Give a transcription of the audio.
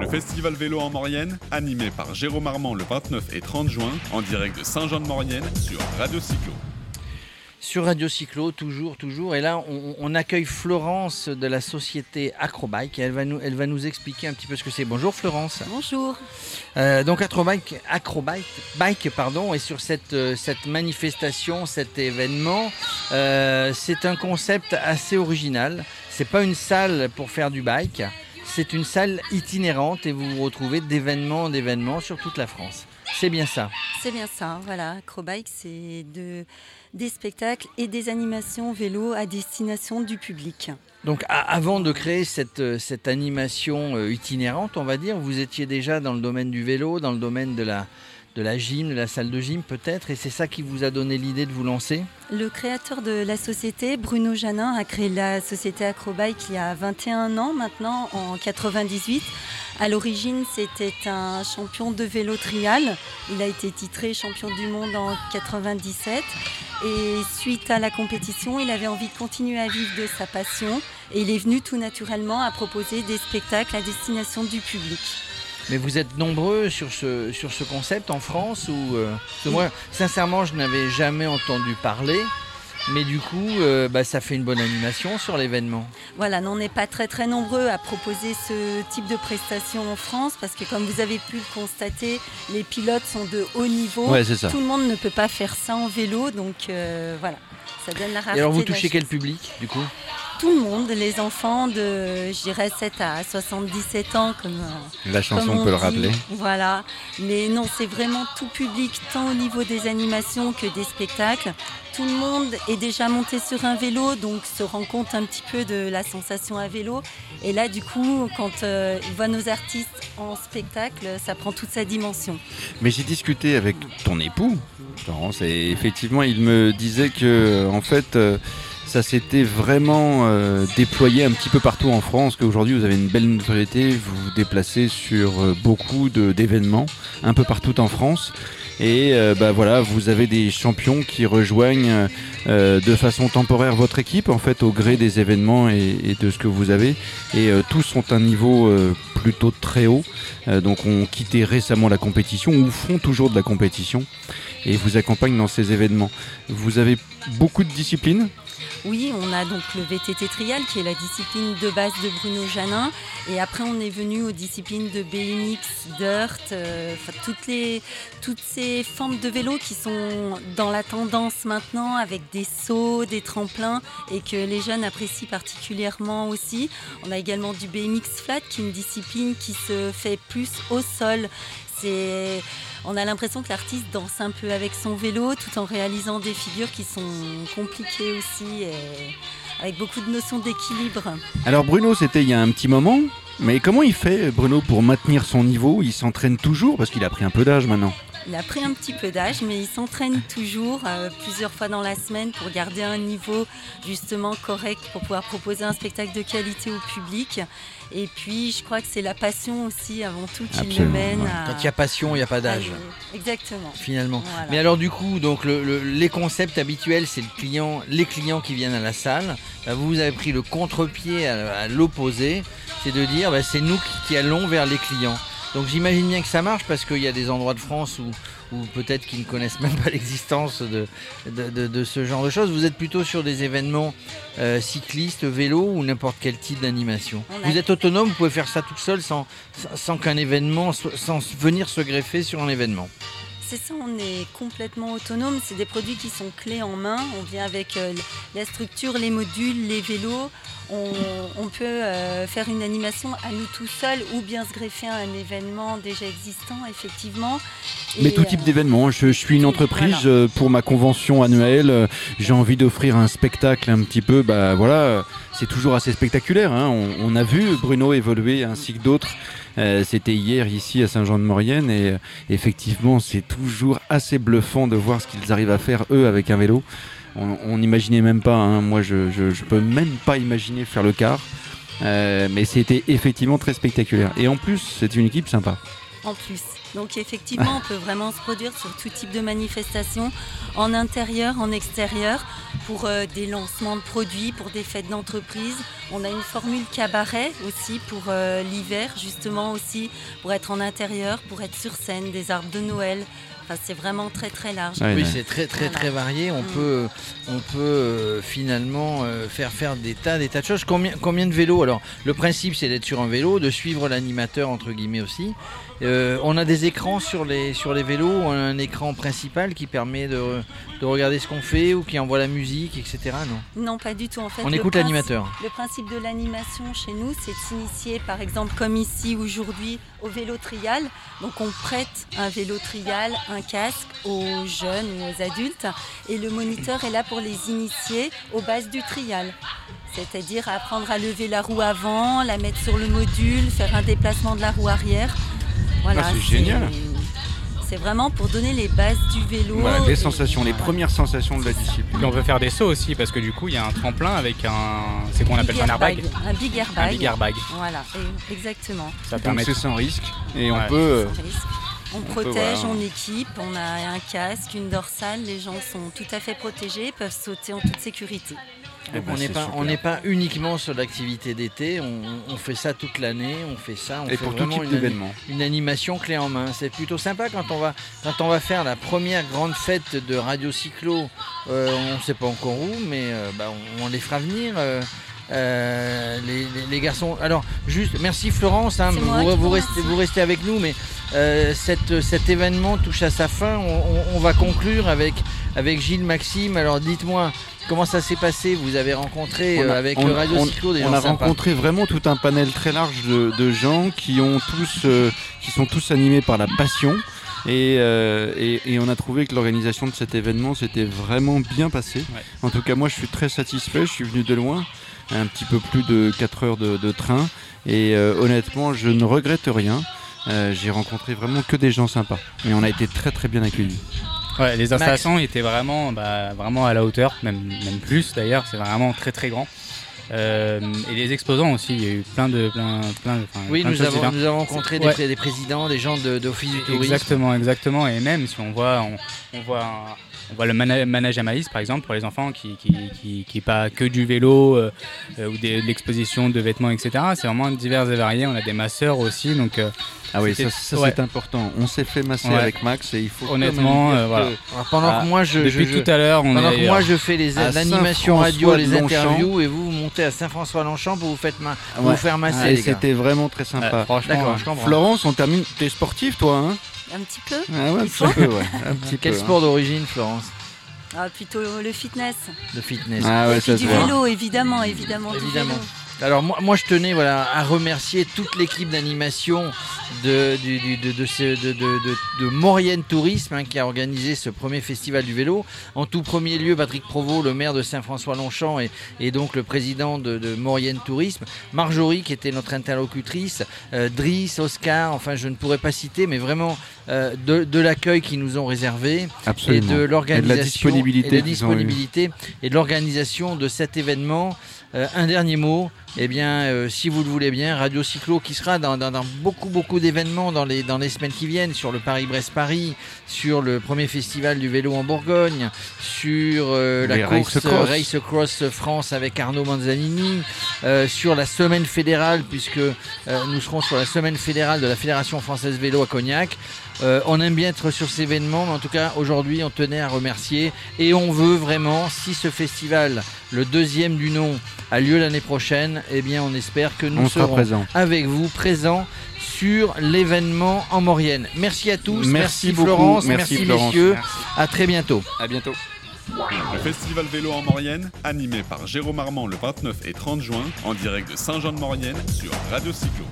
Le festival vélo en Maurienne, animé par Jérôme Armand le 29 et 30 juin, en direct de Saint-Jean-de-Maurienne sur Radio Cyclo. Sur Radio Cyclo, toujours, toujours. Et là, on, on accueille Florence de la société Acrobike. Et elle va, nous, elle va nous expliquer un petit peu ce que c'est. Bonjour Florence. Bonjour. Euh, donc Acrobike, Acrobike bike, pardon, et sur cette, euh, cette manifestation, cet événement, euh, c'est un concept assez original. C'est pas une salle pour faire du bike, c'est une salle itinérante et vous vous retrouvez d'événement en sur toute la France. C'est bien ça. C'est bien ça, voilà. Acrobike, c'est de, des spectacles et des animations vélo à destination du public. Donc avant de créer cette, euh, cette animation euh, itinérante, on va dire, vous étiez déjà dans le domaine du vélo, dans le domaine de la, de la gym, de la salle de gym peut-être, et c'est ça qui vous a donné l'idée de vous lancer? Le créateur de la société, Bruno Janin, a créé la société Acrobike il y a 21 ans maintenant, en 98. À l'origine, c'était un champion de vélo trial. Il a été titré champion du monde en 97. Et suite à la compétition, il avait envie de continuer à vivre de sa passion. Et il est venu tout naturellement à proposer des spectacles à destination du public. Mais vous êtes nombreux sur ce, sur ce concept en France ou euh, moi, sincèrement, je n'avais jamais entendu parler. Mais du coup, euh, bah, ça fait une bonne animation sur l'événement. Voilà, on n'est pas très très nombreux à proposer ce type de prestations en France parce que comme vous avez pu le constater, les pilotes sont de haut niveau. Ouais, c'est ça. Tout le monde ne peut pas faire ça en vélo, donc euh, voilà, ça donne la rareté. Et alors, vous touchez quel public du coup? Tout le monde, les enfants de, je dirais, 7 à 77 ans, comme, euh, La chanson comme on peut le rappeler. Voilà, mais non, c'est vraiment tout public, tant au niveau des animations que des spectacles. Tout le monde est déjà monté sur un vélo, donc se rend compte un petit peu de la sensation à vélo. Et là, du coup, quand euh, il voit nos artistes en spectacle, ça prend toute sa dimension. Mais j'ai discuté avec ton époux, Florence, et effectivement, il me disait que, en fait, euh, ça s'était vraiment euh, déployé un petit peu partout en France, qu'aujourd'hui vous avez une belle notoriété, vous vous déplacez sur euh, beaucoup d'événements, un peu partout en France. Et euh, bah voilà, vous avez des champions qui rejoignent de façon temporaire votre équipe, en fait, au gré des événements et, et de ce que vous avez. Et tous sont un niveau plutôt très haut. Donc, ont quitté récemment la compétition ou font toujours de la compétition et vous accompagnent dans ces événements. Vous avez beaucoup de disciplines. Oui, on a donc le VTT trial qui est la discipline de base de Bruno Janin. Et après, on est venu aux disciplines de BMX, dirt, euh, toutes, toutes ces formes de vélo qui sont dans la tendance maintenant avec des sauts, des tremplins et que les jeunes apprécient particulièrement aussi. On a également du BMX flat qui est une discipline qui se fait plus au sol. On a l'impression que l'artiste danse un peu avec son vélo tout en réalisant des figures qui sont compliquées aussi et avec beaucoup de notions d'équilibre. Alors Bruno, c'était il y a un petit moment. Mais comment il fait Bruno pour maintenir son niveau? Il s'entraîne toujours parce qu'il a pris un peu d'âge maintenant. Il a pris un petit peu d'âge, mais il s'entraîne toujours euh, plusieurs fois dans la semaine pour garder un niveau justement correct pour pouvoir proposer un spectacle de qualité au public. Et puis, je crois que c'est la passion aussi avant tout qui le mène ouais. à. Quand il y a passion, il n'y a pas d'âge. Exactement. finalement. Voilà. Mais alors du coup, donc le- le- les concepts habituels, c'est le client, les clients qui viennent à la salle. Bah, vous avez pris le contre-pied à, à l'opposé, c'est de dire bah, c'est nous qui allons vers les clients. Donc j'imagine bien que ça marche parce qu'il y a des endroits de France où, où peut-être qu'ils ne connaissent même pas l'existence de, de, de- de ce genre de choses. Vous êtes plutôt sur des événements euh, cyclistes, vélo ou n'importe quel type d'animation. A- Vous êtes autonome, vous pouvez faire ça tout seul sans, sans, sans qu'un événement, sans venir se greffer sur un événement. C'est ça, on est complètement autonome. C'est des produits qui sont clés en main. On vient avec euh, la structure, les modules, les vélos. On, on peut euh, faire une animation à nous tout seuls ou bien se greffer à un événement déjà existant, effectivement. Mais Et, tout type euh, d'événement. Je, je suis une entreprise Voilà. euh, pour ma convention annuelle. J'ai envie d'offrir un spectacle un petit peu. Bah voilà, c'est toujours assez spectaculaire. hein. On, on a vu Bruno évoluer ainsi que d'autres. Euh, C'était hier ici à Saint-Jean-de-Maurienne et effectivement c'est toujours assez bluffant de voir ce qu'ils arrivent à faire eux avec un vélo. On n'imaginait même pas. hein. Moi je, je, je peux même pas imaginer faire le quart. Euh, mais c'était effectivement très spectaculaire. Et en plus, c'est une équipe sympa. en plus. Donc effectivement, on peut vraiment se produire sur tout type de manifestation, en intérieur, en extérieur, pour euh, des lancements de produits, pour des fêtes d'entreprise. On a une formule cabaret aussi pour euh, l'hiver, justement aussi pour être en intérieur, pour être sur scène, des arbres de Noël. Enfin, c'est vraiment très très large. Ouais, Oui, c'est très très Voilà. très varié. On Mm. peut, on peut euh, finalement euh, faire faire des tas, des tas de choses. Combien, combien de vélos? Alors, le principe, c'est d'être sur un vélo, de suivre l'animateur entre guillemets aussi. Euh, on a des écrans sur les sur les vélos. On a un écran principal qui permet de, de regarder ce qu'on fait ou qui envoie la musique, etc. Non? Non, pas du tout. En fait, On écoute l'animateur. Le principe de l'animation chez nous, c'est de s'initier, par exemple, comme ici aujourd'hui, au vélo trial. Donc, on prête un vélo trial, un casque aux jeunes ou aux adultes, et le moniteur est là pour les initier aux bases du trial. C'est-à-dire apprendre à lever la roue avant, la mettre sur le module, faire un déplacement de la roue arrière. Voilà, Ah, c'est génial. C'est vraiment pour donner les bases du vélo. Voilà, les et- sensations, les voilà. premières sensations de la discipline. Puis on peut faire des sauts aussi parce que du coup il y a un tremplin avec un. C'est qu'on appelle ça un airbag. Un big airbag. Un big airbag. Voilà, et- exactement. Ça Donc permet. c'est sans risque et on peut. euh, Sans risque. On protège, on équipe, on a un casque, une dorsale, les gens sont tout à fait protégés, peuvent sauter en toute sécurité. eh ben, on n'est c'est pas, super. on n'est pas uniquement sur l'activité d'été. On, on fait ça toute l'année. On fait ça. On Et fait pour tout type une, une animation clé en main. C'est plutôt sympa quand on va quand on va faire la première grande fête de Radio Cyclo. euh, on ne sait pas encore où, mais euh, bah, on, on les fera venir. euh, euh, les, les- les garçons. Alors, juste, merci Florence. hein, vous, qui vous vous restez, vous restez avec nous, mais euh, cette- cet événement touche à sa fin. On, on- on va conclure avec, avec Gilles Maxime. Alors, dites-moi, comment ça s'est passé? Vous avez rencontré On a- euh, avec on- le Radio on- Cyclo des On gens a sympas. rencontré vraiment tout un panel très large de, de gens qui ont tous, euh, qui sont tous animés par la passion. Et, euh, et- et on a trouvé que l'organisation de cet événement s'était vraiment bien passée. Ouais. En tout cas, moi, je suis très satisfait. Je suis venu de loin, un petit peu plus de 4 heures de, de train. Et euh, honnêtement, je ne regrette rien. Euh, J'ai rencontré vraiment que des gens sympas. Et on a été très très bien accueillis. Ouais, les installations étaient vraiment, bah, vraiment à la hauteur, même, même plus d'ailleurs. C'est vraiment très très grand. Euh, et les exposants aussi, il y a eu plein de plein, plein, Oui, plein nous avons, nous avons rencontré des, Ouais. pré- des présidents, des gens de- d'office du tourisme. Exactement, exactement. Et même si on voit, on, on voit, un- on voit le manège à maïs par exemple pour les enfants qui qui, qui, qui pas que du vélo euh, euh, ou des- de l'exposition de vêtements, etc. C'est vraiment divers et varié. On a des masseurs aussi, donc euh, Ah oui, ça, C'était- ça, ouais. c'est important. On s'est fait masser Ouais. avec Max et il faut Honnêtement, dire euh, voilà. Alors, pendant Ah, que moi je, depuis je- tout à l'heure, on pendant est que moi je fais l'animation radio, les interviews et vous vous montez à Saint-François-Longchamp pour vous faites ma- pour Ouais. vous faire masser Ah, et les gars. c'était vraiment très Ouais, sympa. franchement, euh, je comprends. Florence, on termine. T'es sportif, toi, hein? Un petit peu Ah ouais, un petit peu, ouais. Un petit Quel peu, hein. sport d'origine Florence? Ah, Plutôt le fitness. de fitness Ah ouais, Et puis ça du vélo, évidemment, évidemment. du vélo. Alors moi, moi je tenais voilà, à remercier toute l'équipe d'animation de, du- du- de, de, de, de, de- de Maurienne Tourisme hein, qui a organisé ce premier festival du vélo. En tout premier lieu, Patrick Provost, le maire de Saint-François-Longchamp et, et donc le président de, de Maurienne Tourisme. Marjorie qui était notre interlocutrice, euh, Driss, Oscar, enfin je ne pourrais pas citer, mais vraiment euh, de, de l'accueil qu'ils nous ont réservé Absolument. et de l'organisation et de la disponibilité et de l'organisation de cet événement. Euh, un dernier mot, eh bien, euh, si vous le voulez bien, Radio Cyclo qui sera dans, dans- dans beaucoup beaucoup d'événements dans les, dans les semaines qui viennent, sur le Paris-Brest-Paris, sur le premier festival du vélo en Bourgogne, sur euh, la course Race euh. Race Cross France avec Arnaud Manzanini, euh, sur la semaine fédérale, puisque nous serons sur la semaine fédérale de la Fédération française vélo à Cognac. Euh, on aime bien être sur ces événements, mais en tout cas aujourd'hui on tenait à remercier et on veut vraiment, si ce festival, le deuxième du nom, a lieu l'année prochaine, eh bien on espère que nous On serons avec vous présents sur l'événement en Maurienne. Merci à tous, Merci Florence, merci merci, Florence. messieurs, à très bientôt. À bientôt. Le festival vélo en Maurienne, animé par Jérôme Armand le 29 et 30 juin, en direct de Saint-Jean-de-Maurienne sur Radio Cyclo.